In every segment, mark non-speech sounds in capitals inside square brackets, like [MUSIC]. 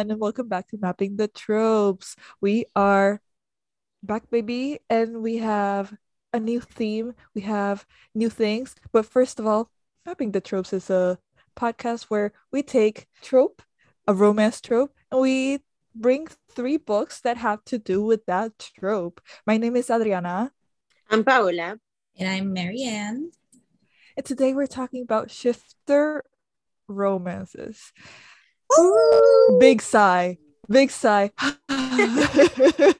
everyone, and welcome back to Mapping the Tropes. We are back, baby, and we have a new theme. We have new things. But first of all, Mapping the Tropes is a podcast where we take trope, a romance trope, and we bring three books that have to do with that trope. My name is Adriana. I'm Paola. And I'm Marianne. And today we're talking about shifter romances. Big sigh. Big sigh. [LAUGHS] if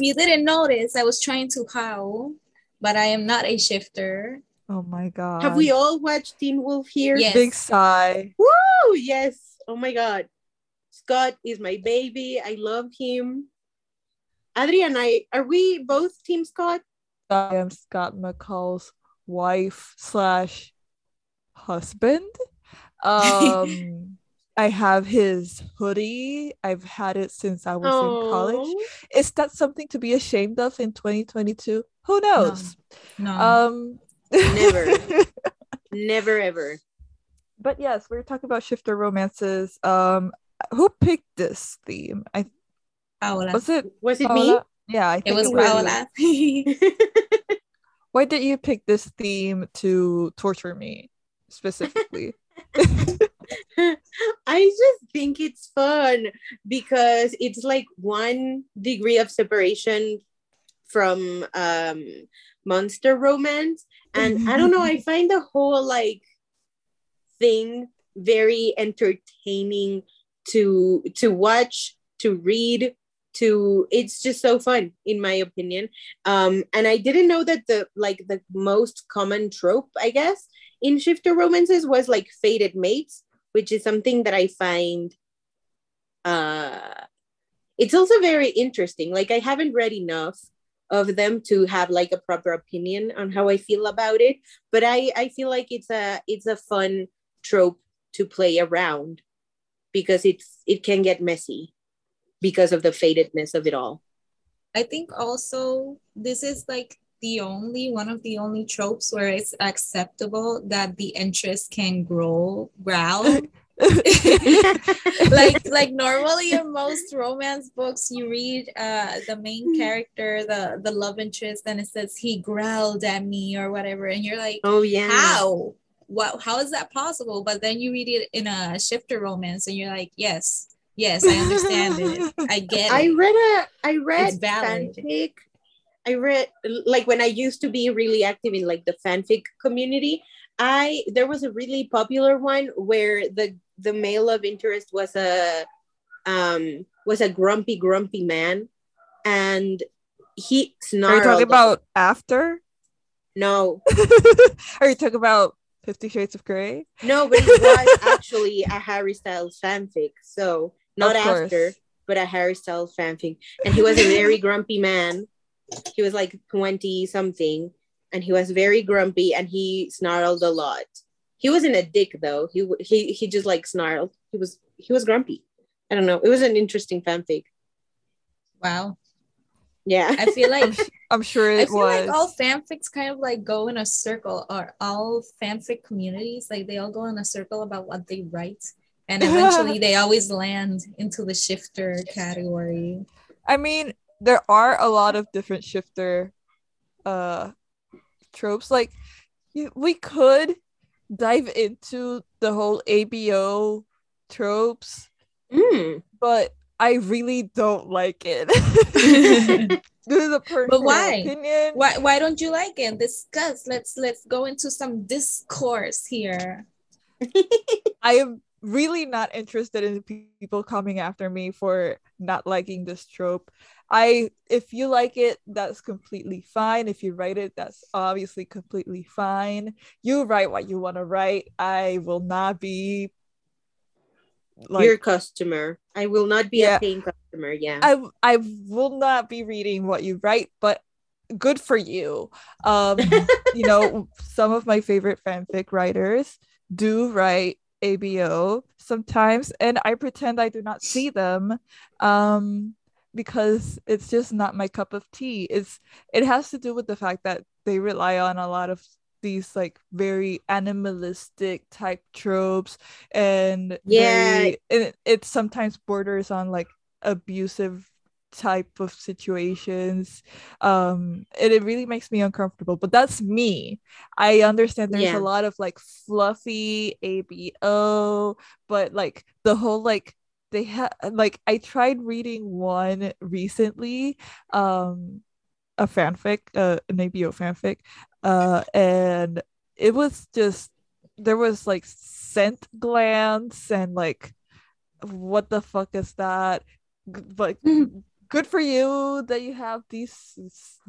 you didn't notice, I was trying to howl, but I am not a shifter. Oh my god. Have we all watched Teen Wolf here? Yes. Big sigh. Woo! Yes. Oh my god. Scott is my baby. I love him. Adri and I, are we both Team Scott? I am Scott McCall's wife slash husband. [LAUGHS] Um I have his hoodie. I've had it since I was in college. Is that something to be ashamed of in 2022? Who knows? No. Um Never. [LAUGHS] Never ever. but yes, we're talking about shifter romances. Um who picked this theme? I Paola. was it Was it Paola? Yeah, I think It was was you. Paola. [LAUGHS] Why did you pick this theme to torture me specifically? [LAUGHS] [LAUGHS] I just think it's fun because it's like one degree of separation from um monster romance. And I don't know I find the whole like thing very entertaining to to watch to read to it's just so fun in my opinion. Um and I didn't know that the like the most common trope I guess in shifter romances was like fated mates which is something that I find uh it's also very interesting. Like I haven't read enough of them to have like a proper opinion on how I feel about it, but I I feel like it's a it's a fun trope to play around because it's it can get messy because of the fatedness of it all. I think also this is like the only one of the only tropes where it's acceptable that the interest can grow growl. [LAUGHS] like like normally in most romance books you read uh the main character the the love interest and it says he growled at me or whatever and you're like oh yeah. how what how is that possible but then you read it in a shifter romance and you're like yes yes i understand it i get [LAUGHS] it. I read a I read fanfic. I read like when I used to be really active in like the fanfic community. I there was a really popular one where the the male of interest was a um was a grumpy grumpy man, and he snarled. Are you talking about after? no [LAUGHS] Are you talking about Fifty Shades of Grey? no, but it was actually a Harry Styles fanfic. So not after, but a Harry Styles fanfic. And he was a very grumpy man. He was like 20 something, and he was very grumpy and he snarled a lot. He wasn't a dick though. He he he just like snarled. He was he was grumpy. I don't know. It was an interesting fanfic. wow Yeah. i feel like I'm sure I feel was. like all fanfics kind of like go in a circle, or all fanfic communities, like they all go in a circle about what they write, and eventually [LAUGHS] they always land into the shifter category. I mean, there are a lot of different shifter uh tropes. Like we could dive into the whole ABO tropes, Mm. but I really don't like it. [LAUGHS] [LAUGHS] this is a personal But why? opinion. Why why don't you like it? Discuss. Let's let's go into some discourse here. [LAUGHS] I am really not interested in people coming after me for not liking this trope. I if you like it, that's completely fine. If you write it, that's obviously completely fine. You write what you want to write. I will not be like Your customer. I will not be Yeah. a paying customer. Yeah. I I will not be reading what you write, but good for you. Um, [LAUGHS] you know, some of my favorite fanfic writers do write ABO sometimes, and I pretend I do not see them. Um, because it's just not my cup of tea. It's it has to do with the fact that they rely on a lot of these like very animalistic type tropes and Yeah. very, it, it sometimes borders on like abusive type of situations um and it really makes me uncomfortable but that's me i understand there's Yeah. a lot of like fluffy abo but like the whole like they have like i tried reading one recently um a fanfic uh, an abo fanfic uh and it was just there was like scent glands and like what the fuck is that? Like good for you that you have these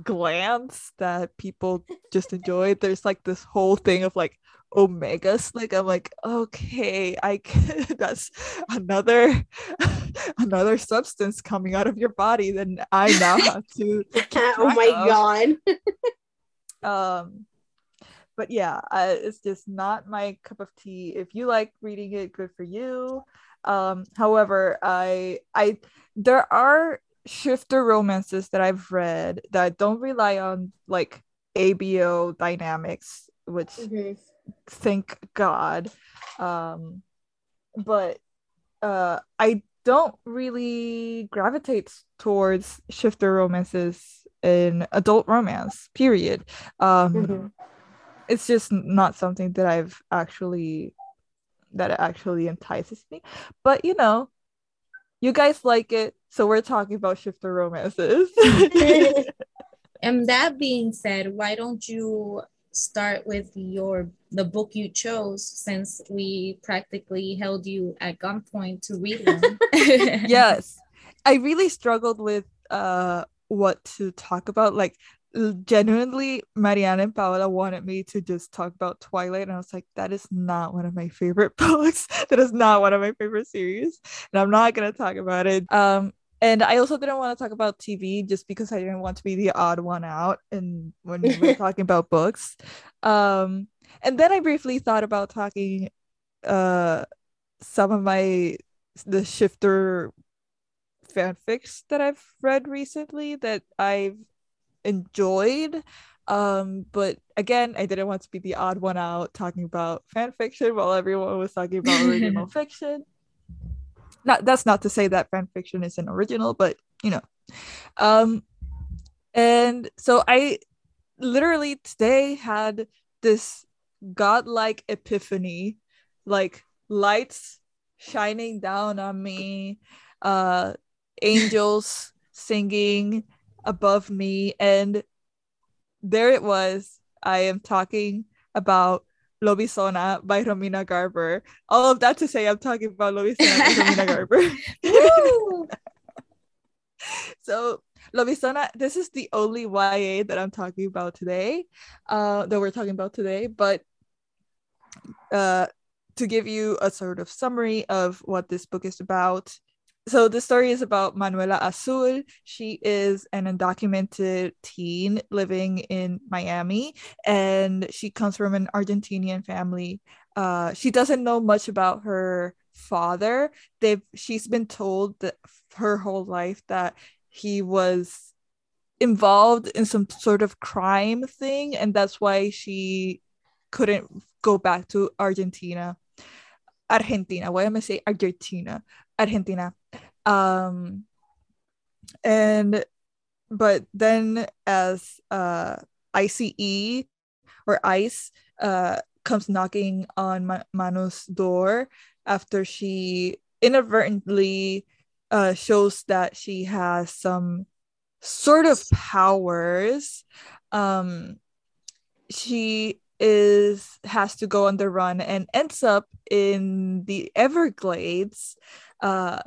glands that people just enjoy. There's like this whole thing of like omegas like i'm like okay i can [LAUGHS] that's another [LAUGHS] another substance coming out of your body then i now have to [LAUGHS] oh my of god. um but yeah I, it's just not my cup of tea if you like reading it good for you um however i i there are shifter romances that i've read that don't rely on like abo dynamics which Mhm. Thank god. Um but uh i don't really gravitate towards shifter romances in adult romance period. Um Mhm. it's just not something that i've actually that actually entices me. But you know you guys like it so we're talking about shifter romances. [LAUGHS] [LAUGHS] And that being said, why don't you start with your the book you chose since we practically held you at gunpoint to read one? [LAUGHS] yes. I really struggled with uh what to talk about. Like genuinely marianne and paola wanted me to just talk about twilight and i was like that is not one of my favorite [LAUGHS] books. That is not one of my favorite series and i'm not going to talk about it. Um and i also didn't want to talk about tv just because i didn't want to be the odd one out and when we we're [LAUGHS] talking about books um and then i briefly thought about talking uh some of my the shifter fanfics that I've read recently that I've enjoyed. Um, but again, I didn't want to be the odd one out talking about fan fiction while everyone was talking about original [LAUGHS] fiction. Not that's not to say that fan fiction isn't original, but you know. Um and so I literally today had this godlike epiphany, like lights shining down on me, uh angels singing above me and there it was i am talking about lobizona by romina garber. All of that to say i'm talking about lobizona by romina [LAUGHS] garber. [LAUGHS] So lobizona this is the only ya that i'm talking about today uh that we're talking about today but uh to give you a sort of summary of what this book is about so the story is about Manuela Azul. She is an undocumented teen living in Miami, and she comes from an Argentinian family. Uh, she doesn't know much about her father. They've she's been told that her whole life that he was involved in some sort of crime thing, and that's why she couldn't go back to Argentina. Argentina. Why am I saying Argentina? Argentina. Um, and but then as uh ICE or ICE uh comes knocking on Ma- Manu's door after she inadvertently uh shows that she has some sort of powers um she is has to go on the run and ends up in the Everglades uh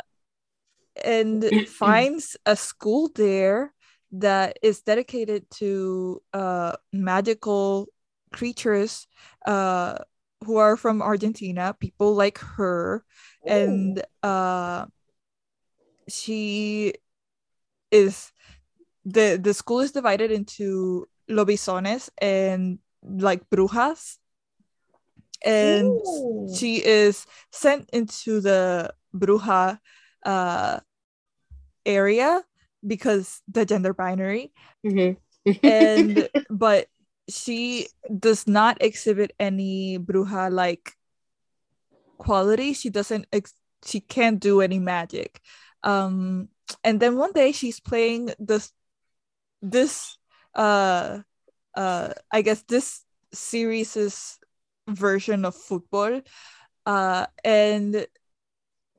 and finds a school there that is dedicated to uh magical creatures uh who are from Argentina people like her. And uh she is the the school is divided into lobizones and like brujas. And Ooh. she is sent into the bruja uh area because the gender binary Mhm. and [LAUGHS] but she does not exhibit any bruja like quality. She doesn't ex- she can't do any magic. Um and then one day she's playing this this uh uh I guess this series's version of football. Uh and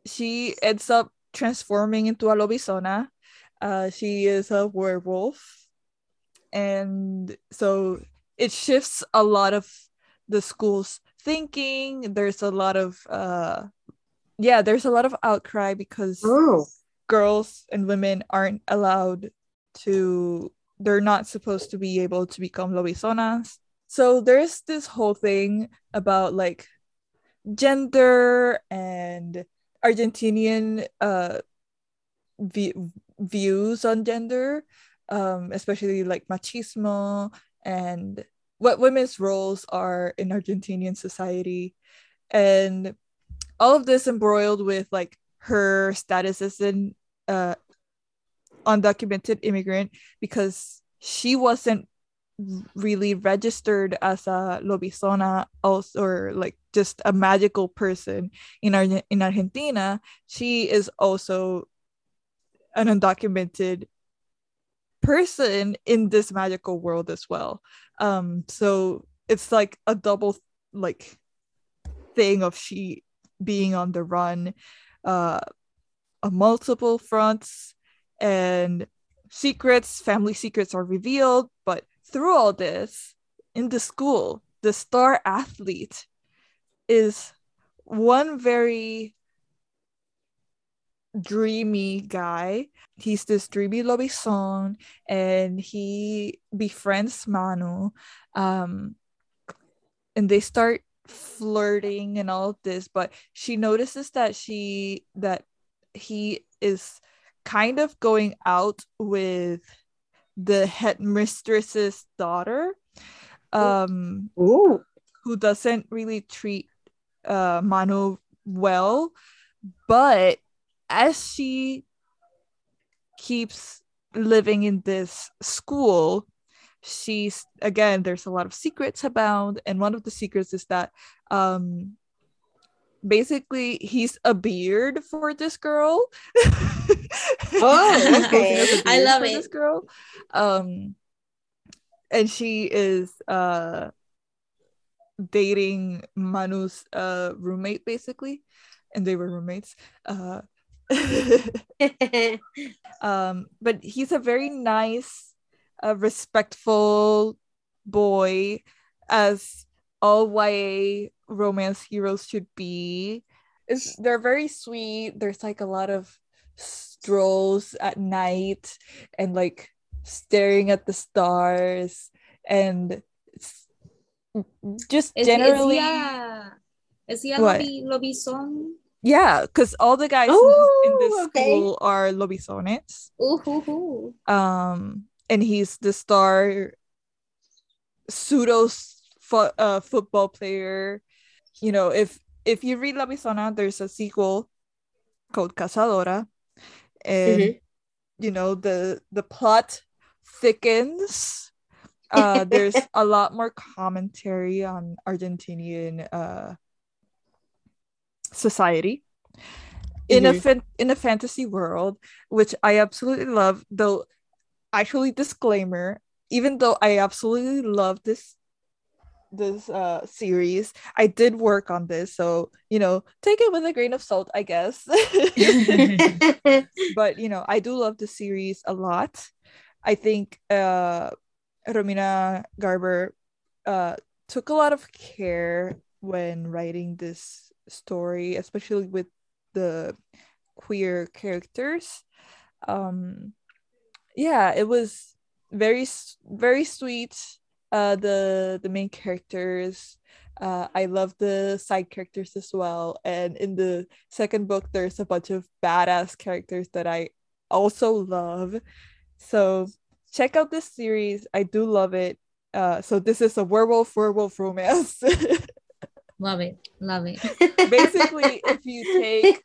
she ends up transforming into a lobizona. Uh she is a werewolf. And so it shifts a lot of the school's thinking. There's a lot of uh yeah, there's a lot of outcry because Oh. girls and women aren't allowed to they're not supposed to be able to become lobizonas so there's this whole thing about like gender and argentinian uh views on gender um especially like machismo and what women's roles are in argentinian society. And all of this embroiled with like her status as an uh, undocumented immigrant because she wasn't really registered as a lobizona also or like just a magical person in Ar- in Argentina she is also an undocumented person in this magical world as well. Um so it's like a double like thing of she being on the run uh on multiple fronts and secrets family secrets are revealed but through all this in the school the star athlete is one very dreamy guy. He's this dreamy lobizon and he befriends manu um and they start flirting and all of this but she notices that she that he is kind of going out with the headmistress's daughter um Ooh. who doesn't really treat uh Manu well but as she keeps living in this school she's again there's a lot of secrets abound and one of the secrets is that um basically he's a beard for this girl [LAUGHS] Oh, okay. Posing as a I love it. this girl um and she is uh dating manu's uh roommate basically and they were roommates uh [LAUGHS] [LAUGHS] um but he's a very nice uh, respectful boy as all YA romance heroes should be is they're very sweet there's like a lot of strolls at night and like staring at the stars and it's just Is, generally is he a, is he a What? lobby, lobizon? yeah because all the guys in, in this okay. school are lobizones Ooh, hoo, hoo. um and he's the star pseudo fo- uh, football player you know if if you read Lobizona, there's a sequel called cazadora and Mhm. you know the the plot thickens uh [LAUGHS] there's a lot more commentary on argentinian uh society in a Mhm. fan- in a fantasy world which i absolutely love though actually disclaimer even though i absolutely love this this uh series. I did work on this so you know take it with a grain of salt i guess. [LAUGHS] But you know i do love the series a lot. I think uh romina garber uh took a lot of care when writing this story especially with the queer characters. Um yeah it was very very sweet uh the the main characters uh i love the side characters as well and in the second book there's a bunch of badass characters that i also love so check out this series i do love it uh so this is a werewolf werewolf romance [LAUGHS] Love it. Love it. basically if you [LAUGHS] take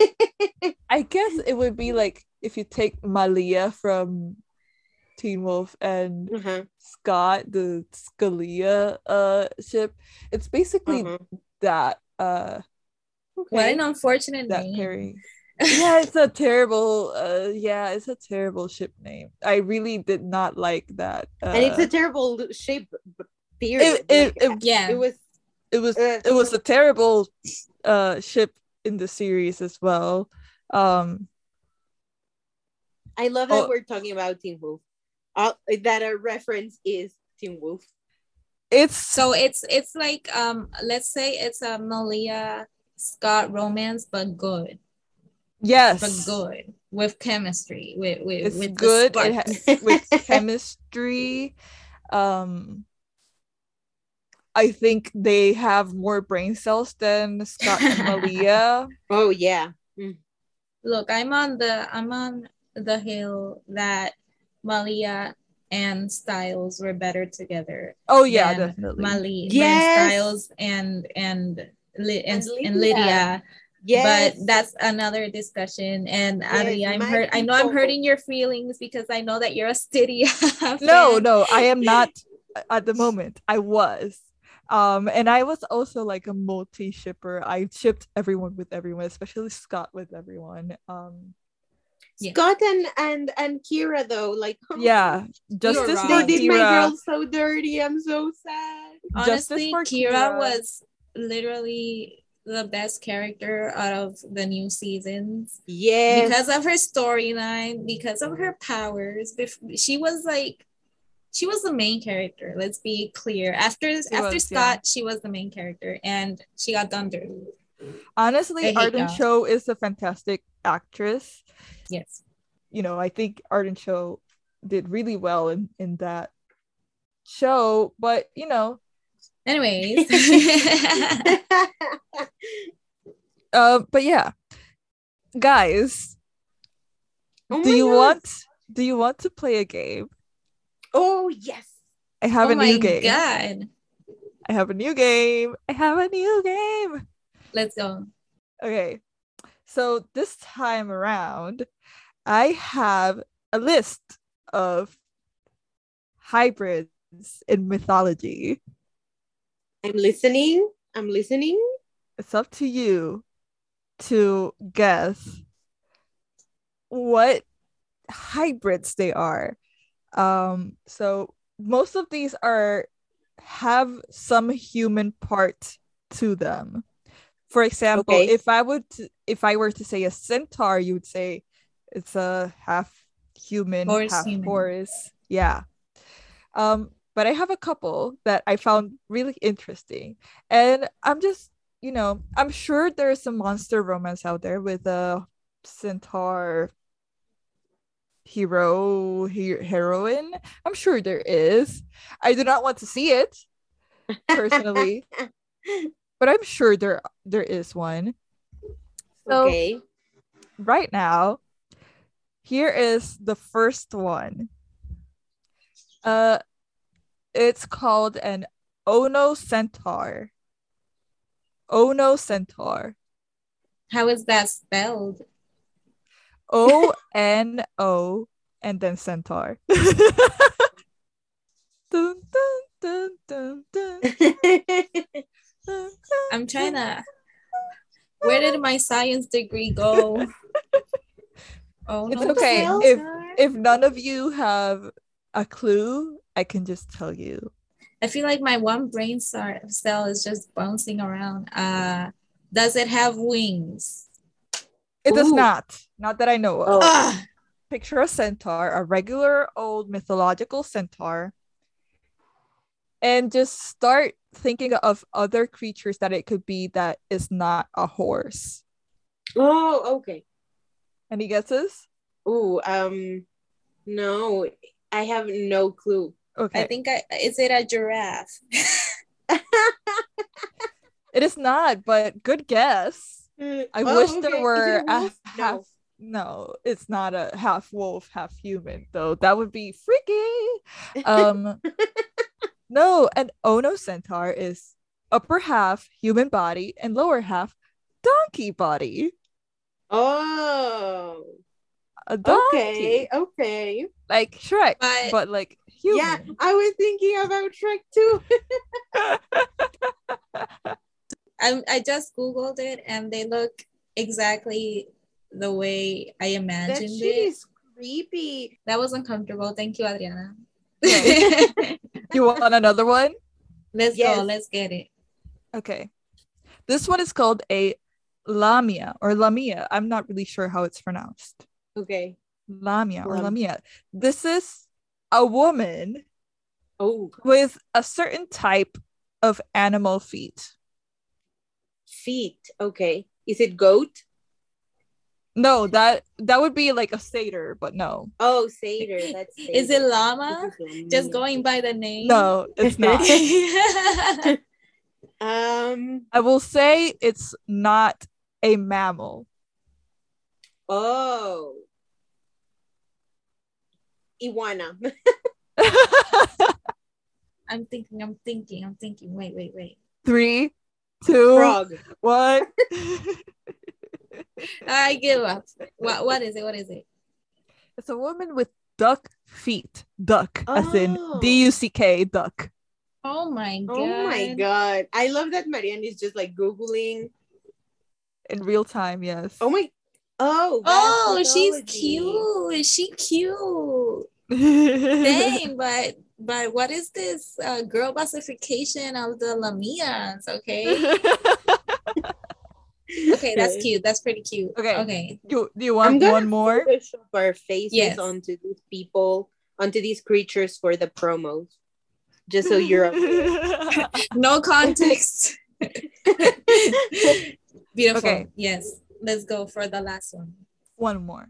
i guess it would be like if you take malia from Teen Wolf and Uh-huh. Scott, the Scalia uh ship. It's basically Uh-huh. that uh What Okay. an unfortunate that name. pairing. [LAUGHS] yeah, it's a terrible uh yeah, it's a terrible ship name. I really did not like that. Uh, and it's a terrible shape. b- Period. it, it, Like, it, Yeah. it was it was uh, it was a terrible uh ship in the series as well. Um I love that Oh. we're talking about Teen Wolf. Uh, that a reference is Teen Wolf. it's So it's it's like um let's say it's a Malia Scott romance, but good, yes. But good with chemistry with with, it's with good. It ha- with [LAUGHS] chemistry. Um i think they have more brain cells than scott and malia. [LAUGHS] Oh yeah. Look, I'm on the I'm on the hill that Malia and Stiles were better together. oh yeah definitely Mali, than Yes. Stiles and and Li- and, And and Lydia. Lydia. Yes. But that's another discussion. And Adri, Yes, I'm hurt. I know I'm hurting your feelings because I know that you're a Stydia. [LAUGHS] no no i am not at the moment i was um and i was also like a multi shipper i shipped everyone with everyone especially scott with everyone um Yeah. Scott and and and Kira though, like yeah justice wrong. for they did my girl so dirty. I'm so sad. Justice Honestly, for Kira, Kira. was literally the best character out of the new seasons. Yeah, because of her storyline, because of her powers. bef- She was like, she was the main character. Let's be clear. After after was, yeah. Scott, she was the main character, and she got done dirty. honestly arden y'all. cho is a fantastic actress Yes. you know, I think Arden Cho did really well in in that show, but you know, Anyways, [LAUGHS] [LAUGHS] uh, but yeah, guys, Oh do you God. want do you want to play a game? Oh yes. I have oh a new game. god, I have a new game. I have a new game. let's go. Okay, so this time around, I have a list of hybrids in mythology. I'm listening. I'm listening. it's up to you to guess what hybrids they are. Um, so most of these are have some human part to them. For example, Okay. if I would if I were to say a centaur, you would say it's a half human, Horse half human. horse. Yeah. Um, but I have a couple that I found really interesting. And I'm just, you know, I'm sure there's some monster romance out there with a centaur hero he- heroine. I'm sure there is. I do not want to see it personally, [LAUGHS] but I'm sure there there is one. So okay. right now, here is the first one. Uh, it's called an Ono Centaur. Ono Centaur. How is that spelled? O N O and then Centaur. [LAUGHS] Dun, dun, dun, [LAUGHS] I'm trying to. Where did my science degree go? Oh It's no. okay. hell? If if none of you have a clue, I can just tell you. I feel like my one brain sar- cell is just bouncing around. Uh, does it have wings? It does not. Not that I know of. Oh. Picture a centaur, a regular old mythological centaur, and just start thinking of other creatures that it could be that is not a horse. oh, okay. Any guesses? Oh, um, no, I have no clue. Okay. I think I is it a giraffe? [LAUGHS] it is not, but good guess. [LAUGHS] I Oh, wish okay. there were a a half. No. No, it's not a half wolf, half human, though. That would be freaky. Um, [LAUGHS] no, an Ono centaur is upper half human body and lower half donkey body. Oh, a donkey. Okay, okay. Like Shrek, But- but, like human. Yeah, I was thinking about Shrek too. [LAUGHS] I, I just googled it and they look exactly the way I that imagined shit it. is creepy. That was uncomfortable. Thank you, Adriana. [LAUGHS] you want another one? let's Yes. go. Let's get it. Okay. This one is called a lamia or lamia. I'm not really sure how it's pronounced. Okay. Lamia or lamia. This is a woman Oh, with a certain type of animal feet. feet. Okay. Is it goat? No, that that would be like a satyr, but no. Oh, satyr. That's satyr. [LAUGHS] Is it llama? Is Just going by the name. No, it's not. [LAUGHS] [LAUGHS] Um. I will say it's not a mammal. Oh. Iguana. I'm thinking, I'm thinking, I'm thinking. Wait, wait, wait. Three, two, Frog. one. I give up. What what is it? What is it? it's a woman with duck feet. Duck, as in Oh. D U C K, duck. Oh my god. Oh my god. I love that Marianne is just like Googling. In real time, yes. Oh my oh Oh, she's cute. Is She cute. Dang. [LAUGHS] Dang, but but what is this uh, girl basification of the Lamias? Okay. [LAUGHS] Okay, that's cute. That's pretty cute. Okay. Okay. you, do you I'm want one more? Photoshop our faces Yes. onto these people, onto these creatures for the promos. Just so you're aware. [LAUGHS] No context. [LAUGHS] Beautiful. Okay. Yes. Let's go for the last one. one more.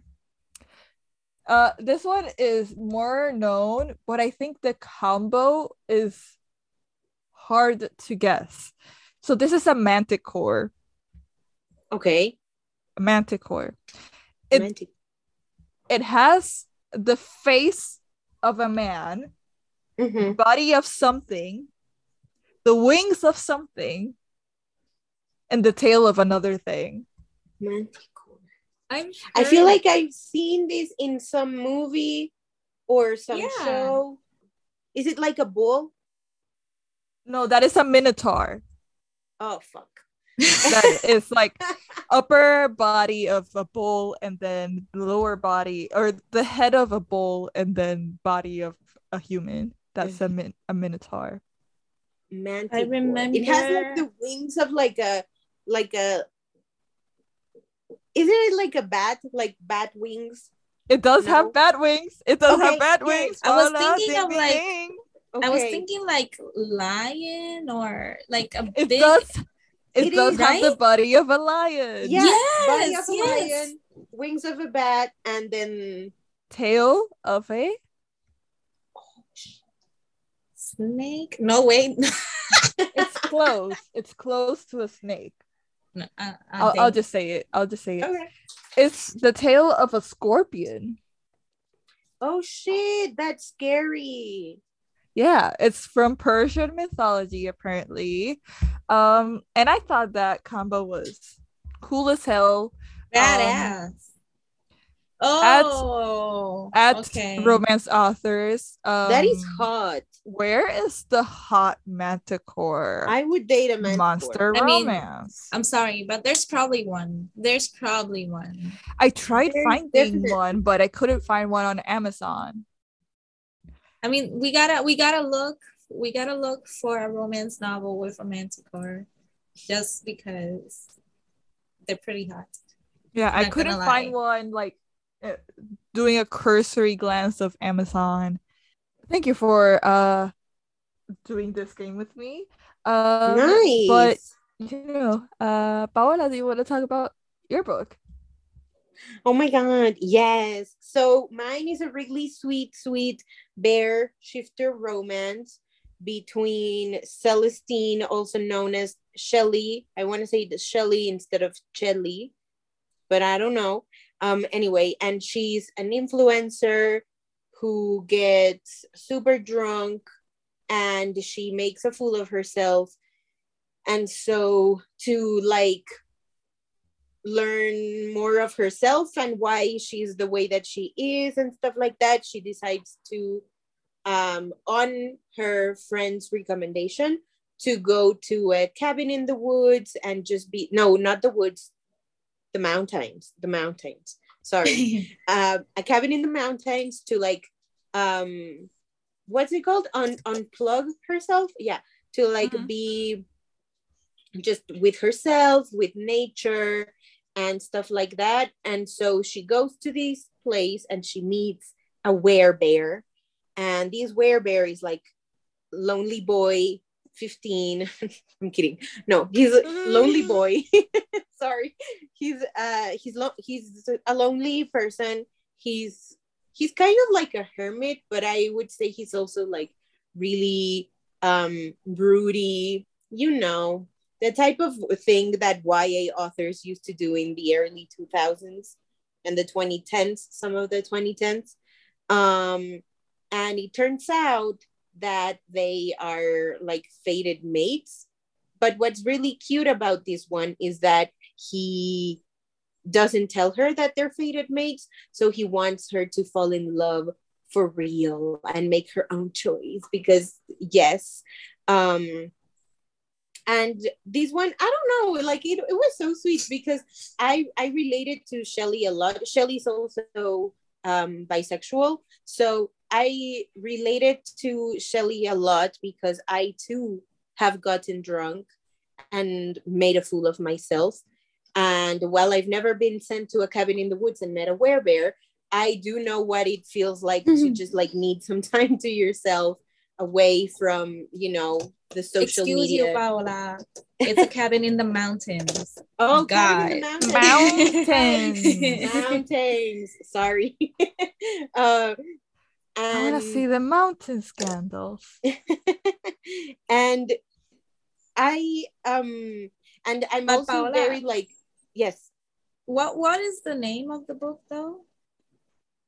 Uh, this one is more known, but I think the combo is hard to guess. So this is a manticore. Okay. A manticore. It- Romantic. It has the face of a man, Mhm. body of something, the wings of something, and the tail of another thing. Manticore. I'm I feel like I've seen this in some movie or some Yeah. show. Is it like a bull? No, that is a minotaur. Oh fuck. That [LAUGHS] is like upper body of a bull and then lower body or the head of a bull and then body of a human. That's a min- a minotaur. Manticore. I remember it has like the wings of like a like a isn't it like a bat? Like bat wings? It does No. have bat wings. It does Okay, have bat yes. wings. I was Hola, thinking of, ding, like, ding, ding. I was thinking like lion or like a it big does it, It does is, have the body of a lion. Yeah, body Yes, of a yes. lion, wings of a bat, and then Tail of a snake. No wait. [LAUGHS] it's close. it's close to a snake. No, uh, uh, I'll, I'll just say it. I'll just say it. okay. It's the tail of a scorpion. Oh shit, that's scary. Yeah, it's from Persian mythology apparently. Um, and I thought that combo was cool as hell. badass. oh, At okay. romance authors. Um, that is hot. Where is the hot manticore? I would date a manticore. Monster I mean, romance. I'm sorry, but there's probably one. There's probably one. I tried There's finding definite- one, but I couldn't find one on Amazon. I mean, we gotta we gotta look we gotta look for a romance novel with a manticore, just because they're pretty hot. Yeah, I couldn't find one like uh, doing a cursory glance of Amazon. Thank you for uh doing this game with me. Um, nice. But you know, uh, Paola, do you want to talk about your book? Oh my god, yes. So mine is a really sweet, sweet bear shifter romance between Celestine, also known as Shelly. I want to say the Shelly instead of Chelly, but I don't know. Um, anyway, and she's an influencer who gets super drunk and she makes a fool of herself. And so to like learn more of herself and why she's the way that she is and stuff like that, she decides to, um, on her friend's recommendation, to go to a cabin in the woods and just be no, not the woods, the mountains, the mountains. Sorry, uh, [LAUGHS] a cabin in the mountains to like, um, what's it called? Un unplug herself. Yeah, to like Mhm. be just with herself, with nature, and stuff like that. And so she goes to this place and she meets a werebear. And this werebear is like lonely boy, 15. [LAUGHS] I'm kidding. No, he's a lonely boy. [LAUGHS] Sorry. He's uh he's lo- he's a lonely person. He's he's kind of like a hermit, but I would say he's also like really um broody, you know, the type of thing that YA authors used to do in the early 2000s and the 2010s, some of the 2010s. Um, and it turns out that they are like fated mates. But what's really cute about this one is that he doesn't tell her that they're fated mates. So he wants her to fall in love for real and make her own choice because, yes. Um, and this one i don't know like it, it was so sweet because i i related to shelly a lot. Shelly's also um bisexual. So i related to shelly a lot because i too have gotten drunk and made a fool of myself. And while i've never been sent to a cabin in the woods and met a werebear i do know what it feels like to Mhm. just like need some [LAUGHS] time to yourself away from you know the social Excuse media you, Paola. It's a cabin in the mountains. Oh, God. Mountains. Mountains. mountains. Sorry. [LAUGHS] uh, I want to see the mountain scandals. [LAUGHS] and I um and I'm But also Paola- very like yes. What What is the name of the book, though?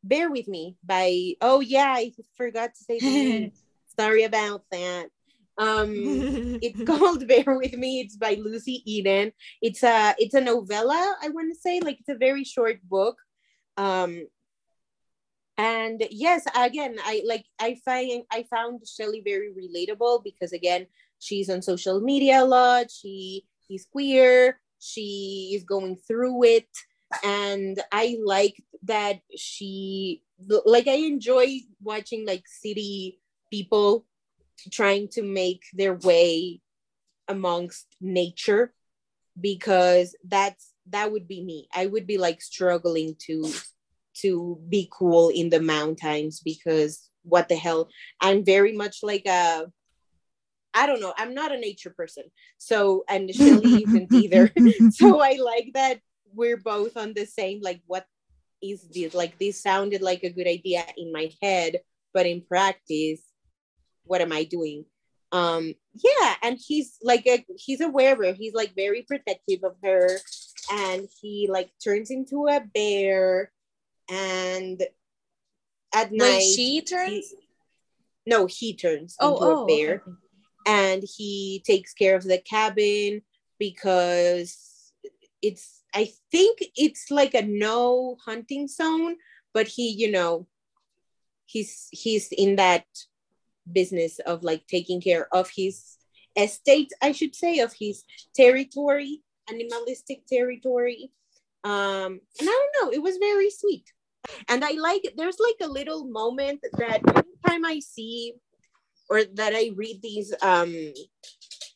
Bear with me by oh yeah I forgot to say the [LAUGHS] name. Sorry about that. Um [LAUGHS] it's called Bear with Me. It's by Lucy Eden. It's a it's a novella, I want to say. Like it's a very short book. Um and yes, again, I like I find I found Shelley very relatable because again, she's on social media a lot. She is queer, she is going through it. And I like that she like I enjoy watching like city people trying to make their way amongst nature because that's that would be me. I would be like struggling to to be cool in the mountains because what the hell? I'm very much like a i don't know. I'm not a nature person. So and [LAUGHS] shelly isn't either. [LAUGHS] So i like that we're both on the same like what is this? Like this sounded like a good idea in my head but in practice what am i doing? Um yeah and he's like a he's a wearer. He's like very protective of her. And he like turns into a bear. And at night she turns. he- no he turns oh, into oh, a bear. okay. and he takes care of the cabin because it's i think it's like a no hunting zone. But he you know he's he's in that business of like taking care of his estate i should say of his territory animalistic territory. Um and i don't know it was very sweet. And i like there's like a little moment that anytime i see or that i read these um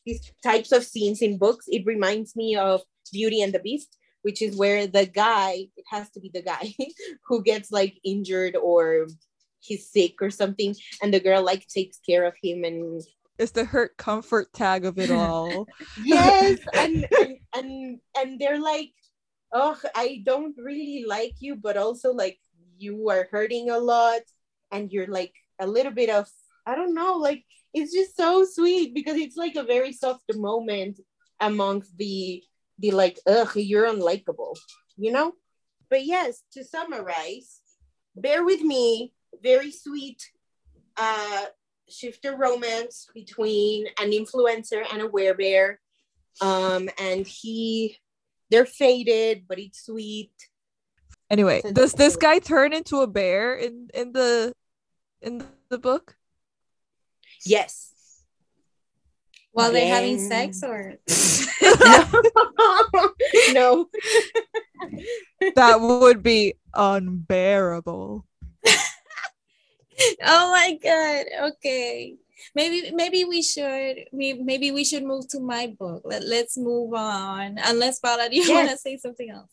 these types of scenes in books it reminds me of beauty and the beast which is where the guy it has to be the guy [LAUGHS] who gets like injured or he's sick or something and the girl like takes care of him and It's the hurt comfort tag of it all. [LAUGHS] yes and, and and and they're like oh i don't really like you but also like you are hurting a lot and you're like a little bit of i don't know like it's just so sweet because it's like a very soft moment amongst the the like ugh you're unlikable you know but yes to summarize bear with me very sweet uh shifter romance between an influencer and a werebear um and he they're fated, but it's sweet. Anyway, Since does this guy turn into a bear in in the in the book? Yes. While they're having sex or [LAUGHS] no. [LAUGHS] That would be unbearable. [LAUGHS] [LAUGHS] oh my god okay maybe maybe we should we maybe we should move to my book Let, let's move on unless Paula, do you Yes. want to say something else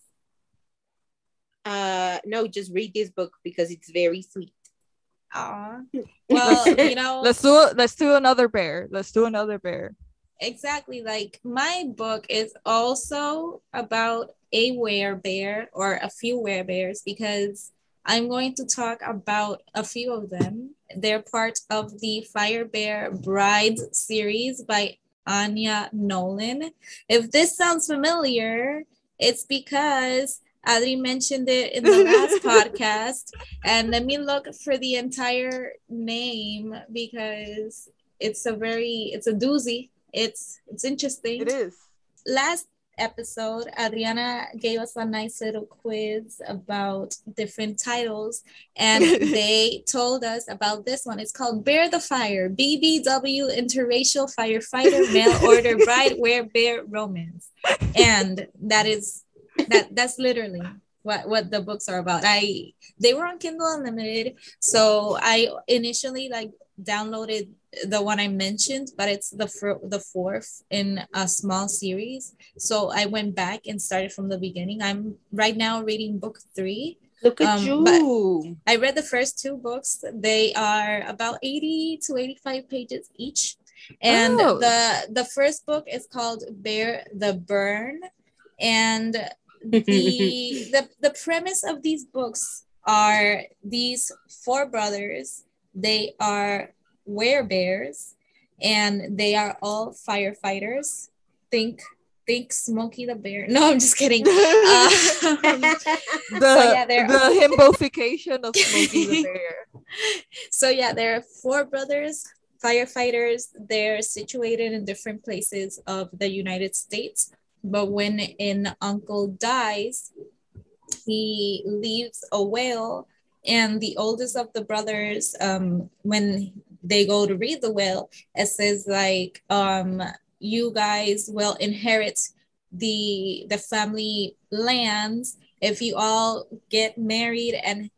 Uh no, just read this book because it's very sweet. Aw. [LAUGHS] well you know [LAUGHS] Let's do let's do another bear. Let's do another bear. exactly like my book is also about a werebear or a few werebears because I'm going to talk about a few of them. They're part of the Fire Bear Bride series by Anya Nolan. If this sounds familiar, it's because Adri mentioned it in the last [LAUGHS] podcast. And let me look for the entire name because it's a very it's a doozy. It's it's interesting is. last episode, Adriana gave us a nice little quiz about different titles, and [LAUGHS] they told us about this one. It's called Bear the Fire BBW Interracial Firefighter Mail [LAUGHS] Order Bride Werebear Romance. And that is that that's literally what what the books are about. I they were on Kindle Unlimited, so I initially like downloaded the one I mentioned, but it's the fir- the fourth in a small series. So I went back and started from the beginning. I'm right now reading book three. Look at Um, you. I read the first two books. They are about 80 to 85 pages each. And Oh. the the first book is called Bear the Burn. And the, [LAUGHS] the the premise of these books are these four brothers. They are werebears and they are all firefighters. Think think Smokey the Bear. No, I'm just kidding. [LAUGHS] Um, [LAUGHS] the so yeah, they're- the himbofication of Smokey the [LAUGHS] Bear. so yeah, there are four brothers, firefighters. They're situated in different places of the United States. But when an uncle dies, he leaves a will, and the oldest of the brothers, um, when they go to read the will, it says like, um, you guys will inherit the the family lands if you all get married and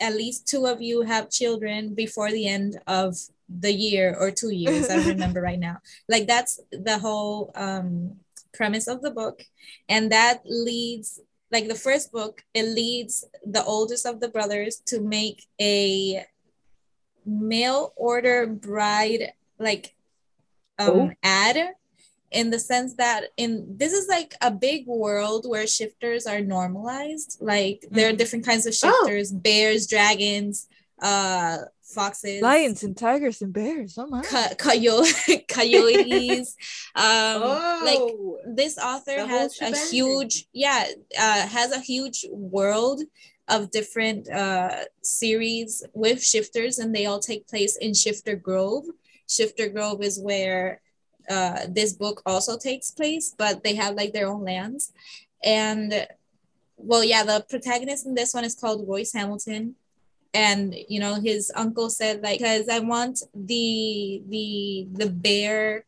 at least two of you have children before the end of the year or two years. I [LAUGHS] remember right now. Like that's the whole um premise of the book. And that leads like the first book it leads the oldest of the brothers to make a mail order bride like um Oh. ad in the sense that in this is like a big world where shifters are normalized like there are Mhm. different kinds of Oh. shifters bears dragons uh foxes. Lions and tigers and bears. Oh my. co- coyo- [LAUGHS] coyotes. Um like oh, this author has a huge yeah uh has a huge world of different uh series with shifters and they all take place in shifter grove. Shifter grove is where uh this book also takes place but they have like their own lands. And well yeah the protagonist in this one is called royce hamilton and you know his uncle said like because i want the the the bear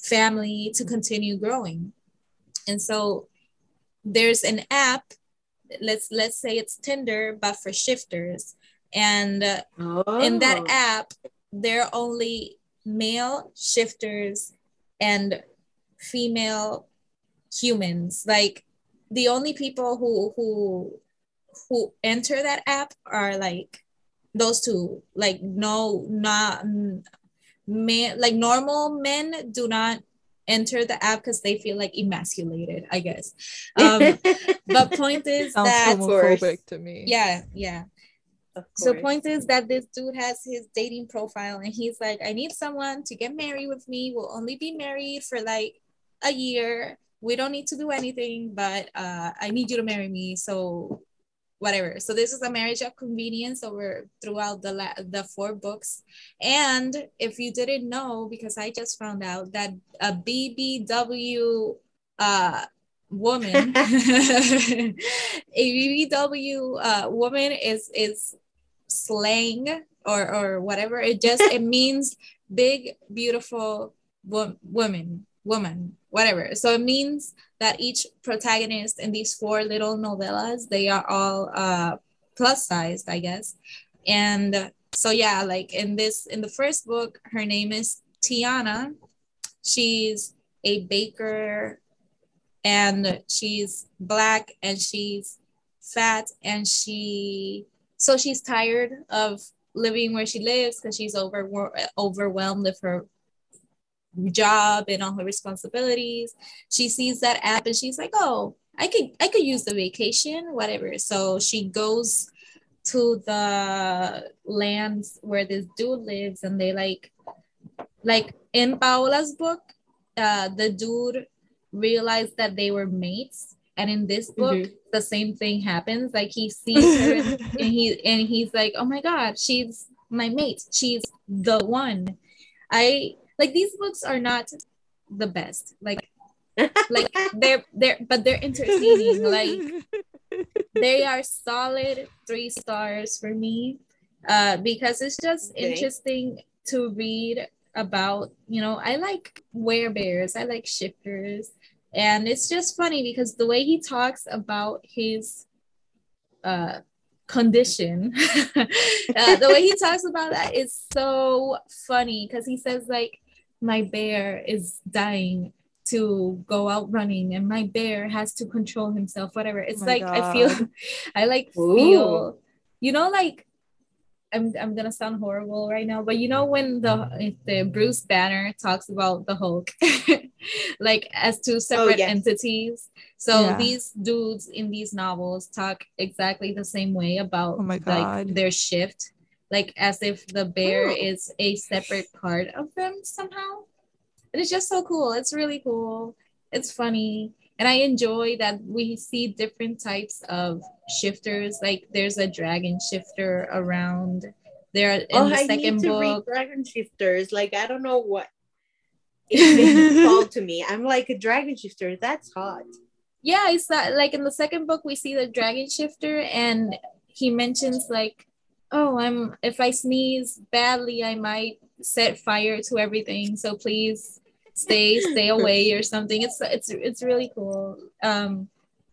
family to continue growing and so there's an app let's let's say it's tinder but for shifters. And uh, in that Oh. app there are only male shifters and female humans. Like the only people who who who enter that app are like those two like no not men like normal men do not enter the app because they feel like emasculated i guess um [LAUGHS] but point is Sounds that course. homophobic to me. yeah yeah so point is that this dude has his dating profile and he's like, I need someone to get married with me. We'll only be married for like a year. We don't need to do anything, but uh, I need you to marry me. So whatever. So this is a marriage of convenience over throughout the la- the four books. And if you didn't know, because I just found out that a BBW uh woman [LAUGHS] [LAUGHS] a bbw uh, woman is is slang or or whatever it just it [LAUGHS] means big beautiful wo- woman woman whatever. So it means that each protagonist in these four little novellas they are all uh plus sized i guess. And so yeah like in this in the first book her name is tiana. She's a baker and she's black and she's fat and she so she's tired of living where she lives because she's over overwhelmed with her job and all her responsibilities. She sees that app and she's like oh i could i could use the vacation whatever. So she goes to the lands where this dude lives and they like like in paola's book uh the dude realized that they were mates. And in this book mm-hmm. the same thing happens. Like he sees her and, and [LAUGHS] he and he's like oh my god she's my mate. She's the one. I like these books are not the best. Like [LAUGHS] like they're they're but they're entertaining. Like [LAUGHS] they are solid three stars for me uh because it's just okay. interesting to read about you know i like werebears i like shifters. And it's just funny because the way he talks about his uh, condition, [LAUGHS] uh, the way he talks about that is so funny because he says like, my bear is dying to go out running and my bear has to control himself whatever it's oh like God. i feel [LAUGHS] i like Ooh. feel you know like I'm, I'm gonna sound horrible right now, but you know when the the Bruce Banner talks about the Hulk, [LAUGHS] like as two oh, separate oh, yes. entities. So yeah. these dudes in these novels talk exactly the same way about oh like their shift, like as if the bear oh. is a separate part of them somehow. And it's just so cool. It's really cool. It's funny and I enjoy that we see different types of shifters. Like there's a dragon shifter around there in oh, the I second need to book. Read dragon shifters. Like I don't know what [LAUGHS] it called to me. I'm like a dragon shifter. That's hot. Yeah, it's that like in the second book we see the dragon shifter and he mentions like, oh, I'm if I sneeze badly, I might set fire to everything. So please stay stay [LAUGHS] away or something. It's it's it's really cool. Um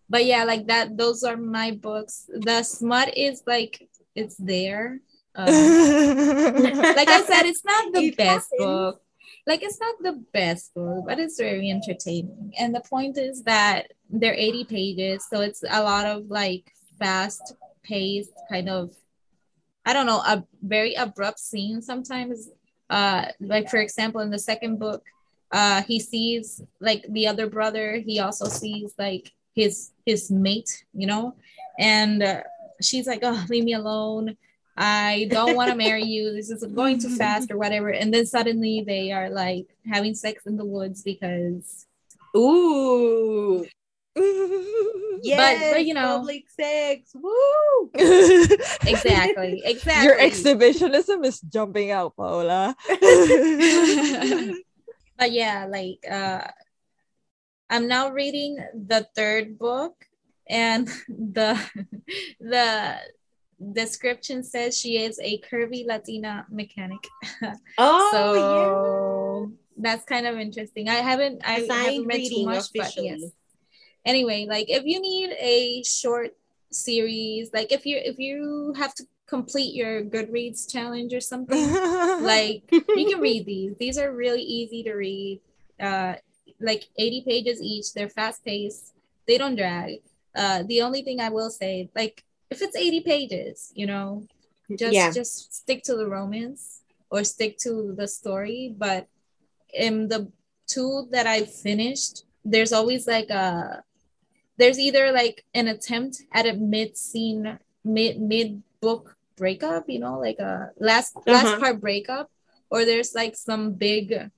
but yeah like that those are my books. The smut is like it's there. Um, [LAUGHS] like i said it's not the it best happens. book. Like it's not the best book but it's very entertaining. And the point is that they're 80 pages so it's a lot of like fast paced kind of i don't know a very abrupt scene sometimes. Uh like for example in the second book uh he sees like the other brother. He also sees like his his mate you know? And uh, she's like oh leave me alone. I don't want to marry you. This is going too fast or whatever. And then suddenly they are like having sex in the woods because ooh yes, [LAUGHS] but, but you know public sex woo [LAUGHS] exactly [LAUGHS] exactly your exhibitionism is jumping out paola but yeah, like uh, I'm now reading the third book, and the the description says she is a curvy Latina mechanic. Oh, so yeah. that's kind of interesting. I haven't I haven't read too much, officially. but yes. Anyway, like if you need a short series, like if you if you have to complete your Goodreads challenge or something, [LAUGHS] like you can read these. These are really easy to read. Uh, like 80 pages each. They're fast paced. They don't drag. Uh, the only thing I will say, like if it's 80 pages, you know, just yeah. just stick to the romance or stick to the story. But in the two that I've finished, there's always like a there's either like an attempt at a mid scene mid mid book breakup, you know, like a last uh-huh. last part breakup, or there's like some big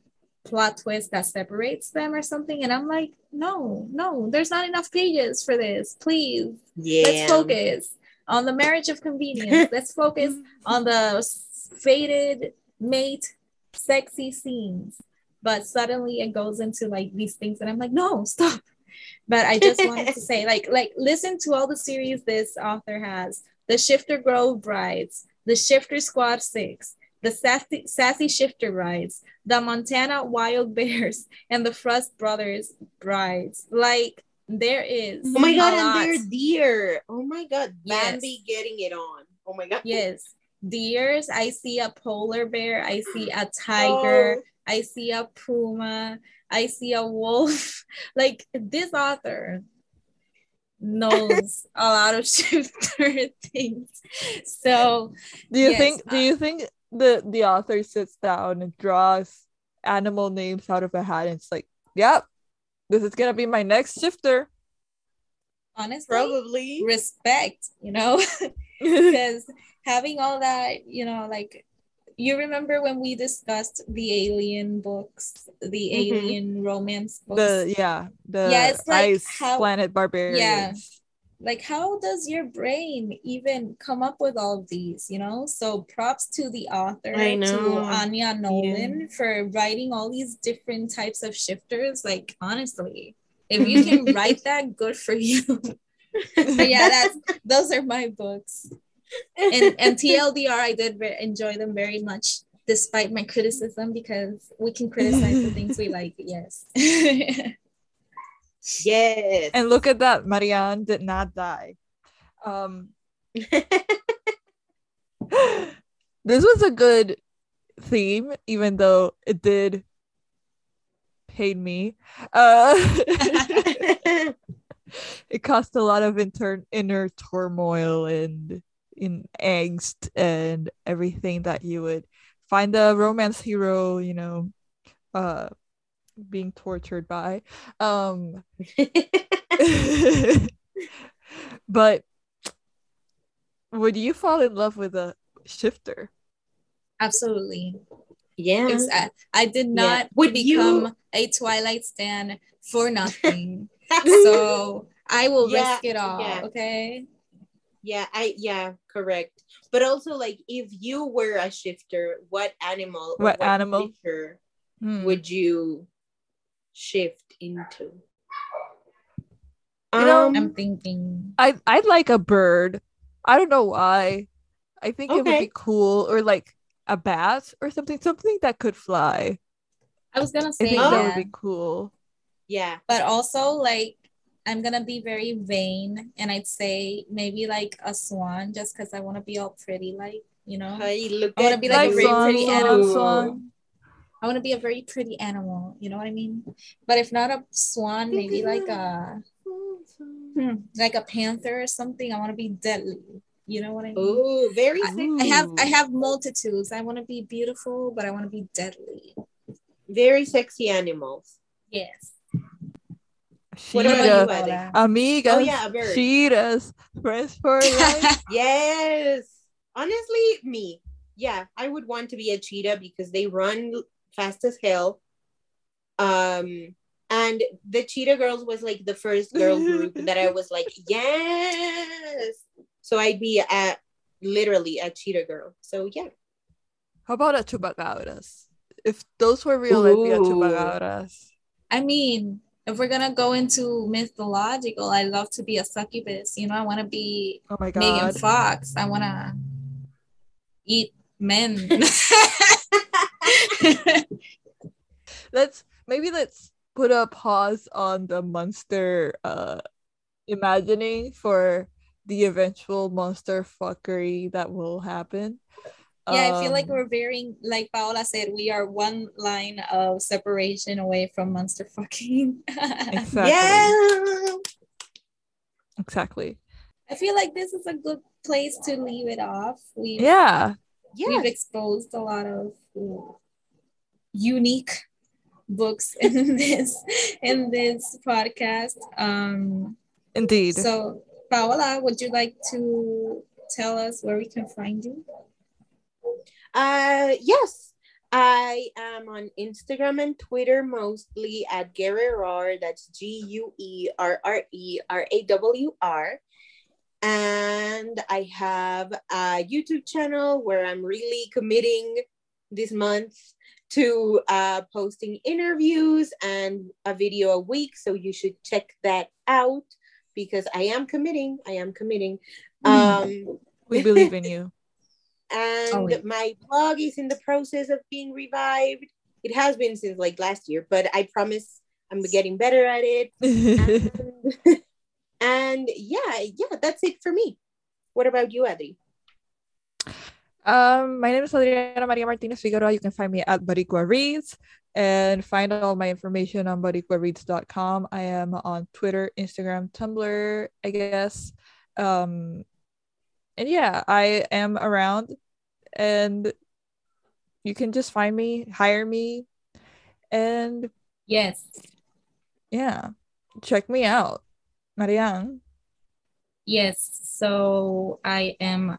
plot twist that separates them or something. And I'm like, no, no, there's not enough pages for this. Please, yeah. let's focus on the marriage of convenience. [LAUGHS] let's focus on the fated mate sexy scenes. But suddenly it goes into like these things, and I'm like, no, stop. But I just wanted to [LAUGHS] say, like, like listen to all the series this author has: the Shifter Grove Brides, the Shifter Squad Six, the Sassy, Sassy Shifter Brides, the Montana Wild Bears, and the Frost Brothers Brides. Like, there is. Oh my god, and they're deer. Oh my god, Yes. Bambi getting it on. Oh my god. Yes. Deers, I see a polar bear, I see a tiger, Oh. I see a puma, I see a wolf. [LAUGHS] Like this author knows a lot of [LAUGHS] shifter things. So Do you Yes, think do uh, you think the the author sits down and draws animal names out of a hat and it's like, yep, this is gonna be my next shifter. honestly, Probably. respect, you know, [LAUGHS] because having all that, you know, like you remember when we discussed the alien books, the Mhm. alien romance books. the yeah, the Yeah, it's like ice how- planet barbarians. like how does your brain even come up with all of these you know? So props to the author to anya nolan for writing all these different types of shifters. Like honestly if you can [LAUGHS] write that good for you. [LAUGHS] But yeah that's those are my books and [LAUGHS] and tldr i did ve- enjoy them very much despite my criticism because we can criticize the things we like yes [LAUGHS] yes. And look at that, Marianne did not die. Um [LAUGHS] this was a good theme, even though it did pain me. Uh it caused a lot of inter- inner turmoil and in angst and everything that you would find a romance hero, you know, uh being tortured by. Um [LAUGHS] but would you fall in love with a shifter? absolutely yeah. Ex- I, I did Yeah. not Would become you- a Twilight stan for nothing. [LAUGHS] so I will Yeah, risk it all. yeah. Okay. Yeah, I yeah, correct. But also like if you were a shifter, what animal or What animal? creature Hmm. would you shift into? You know, Um, I'm thinking. I I'd like a bird. I don't know why. I think it would be cool or like a bat or something something that could fly. I was gonna I say think that that, would be cool. yeah. but also like I'm gonna be very vain, and I'd say maybe like a swan, just because I want to be all pretty, like you know. Hey, look I wanna be like a very pretty animal. swan. I want to be a very pretty animal. You know what I mean? But if not a swan, maybe like a hmm, like a panther or something. I want to be deadly. You know what I mean? Oh, very I- I have I have multitudes. I want to be beautiful, but I want to be deadly. very sexy animals. Yes. What about Cheetah, you, Ade? amigas, Oh, yeah, a bird. cheetahs, friends for life. [LAUGHS] Yes. Honestly, me. Yeah, I would want to be a cheetah because they run fast as hell. Um and the cheetah girls was like the first girl group [LAUGHS] that I was like, yes. So I'd be at literally a cheetah girl. So yeah. How about a chupacabras? If those were real, I'd be a Ooh. chupacabras. I mean, if we're gonna go into mythological, I love to be a succubus. You know, I want to be Oh my Megan god. Fox. I want to eat men. [LAUGHS] let's maybe let's put a pause on the monster uh imagining for the eventual monster fuckery that will happen. Yeah, I feel like Um, we're very, like Paola said, we are one line of separation away from monster fucking. [LAUGHS] exactly Yeah. exactly. I feel like this is a good place to leave it off. We've Yeah. Yeah. we've exposed a lot of unique books [LAUGHS] in this in this podcast. Um, Indeed. so Paola, would you like to tell us where we can find you? Uh, yes, I am on Instagram and Twitter mostly at Guerrerawr. That's G U E R R E R A W R. And I have a YouTube channel where I'm really committing this month to uh, posting interviews and a video a week. So you should check that out because I am committing. I am committing. Um, We believe in [LAUGHS] you. And Oh, my blog is in the process of being revived. It has been since like last year, but I promise I'm getting better at it. [LAUGHS] And, [LAUGHS] and yeah, yeah, that's it for me. What about you, Adri? Um, my name is Adriana Maria Martinez Figueroa. You can find me at Boricua Reads and find all my information on boricuareads.com. I am on Twitter, Instagram, Tumblr, I guess. Um, and yeah, I am around and you can just find me, hire me, and Yes. yeah, check me out. Marianne. Yes. So I am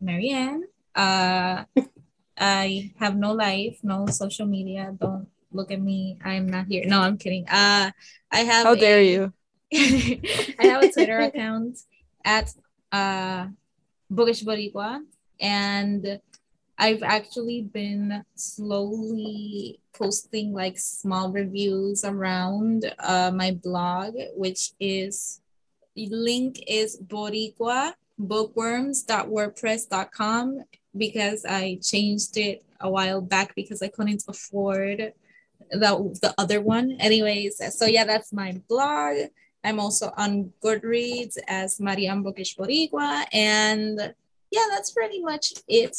Marianne. Uh, [LAUGHS] I have no life, no social media. Don't look at me. I'm not here. No, I'm kidding. Uh, I have. How dare a- you? [LAUGHS] I have a Twitter account at uh, Bookish Boricua, and I've actually been slowly posting like small reviews around uh, my blog, which is the link is Boricua bookworms.wordpress.com because I changed it a while back because I couldn't afford the, the other one. Anyways, so yeah, that's my blog. I'm also on Goodreads as Marianne Bookish Boricua. And yeah, that's pretty much it.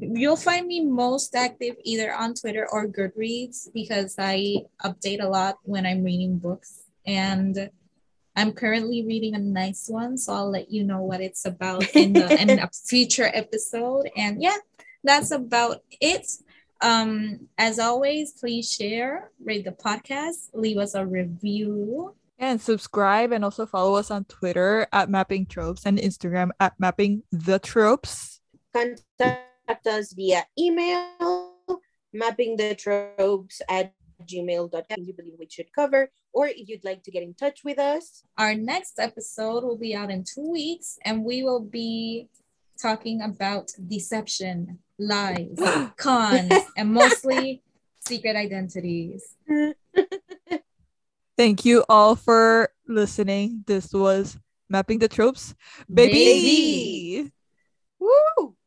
You'll find me most active either on Twitter or Goodreads because I update a lot when I'm reading books. And I'm currently reading a nice one, so I'll let you know what it's about in, the, in a [LAUGHS] future episode. And yeah, that's about it. Um, as always, please share, rate the podcast, leave us a review. And subscribe and also follow us on Twitter at Mapping Tropes and Instagram at Mapping the Tropes. Contact us via email, mapping the tropes at gmail.com you believe we should cover, or if you'd like to get in touch with us. Our next episode will be out in two weeks, and we will be talking about deception, lies, [GASPS] cons, and mostly secret identities. [LAUGHS] Thank you all for listening. This was Mapping the Tropes, baby. Baby. Woo!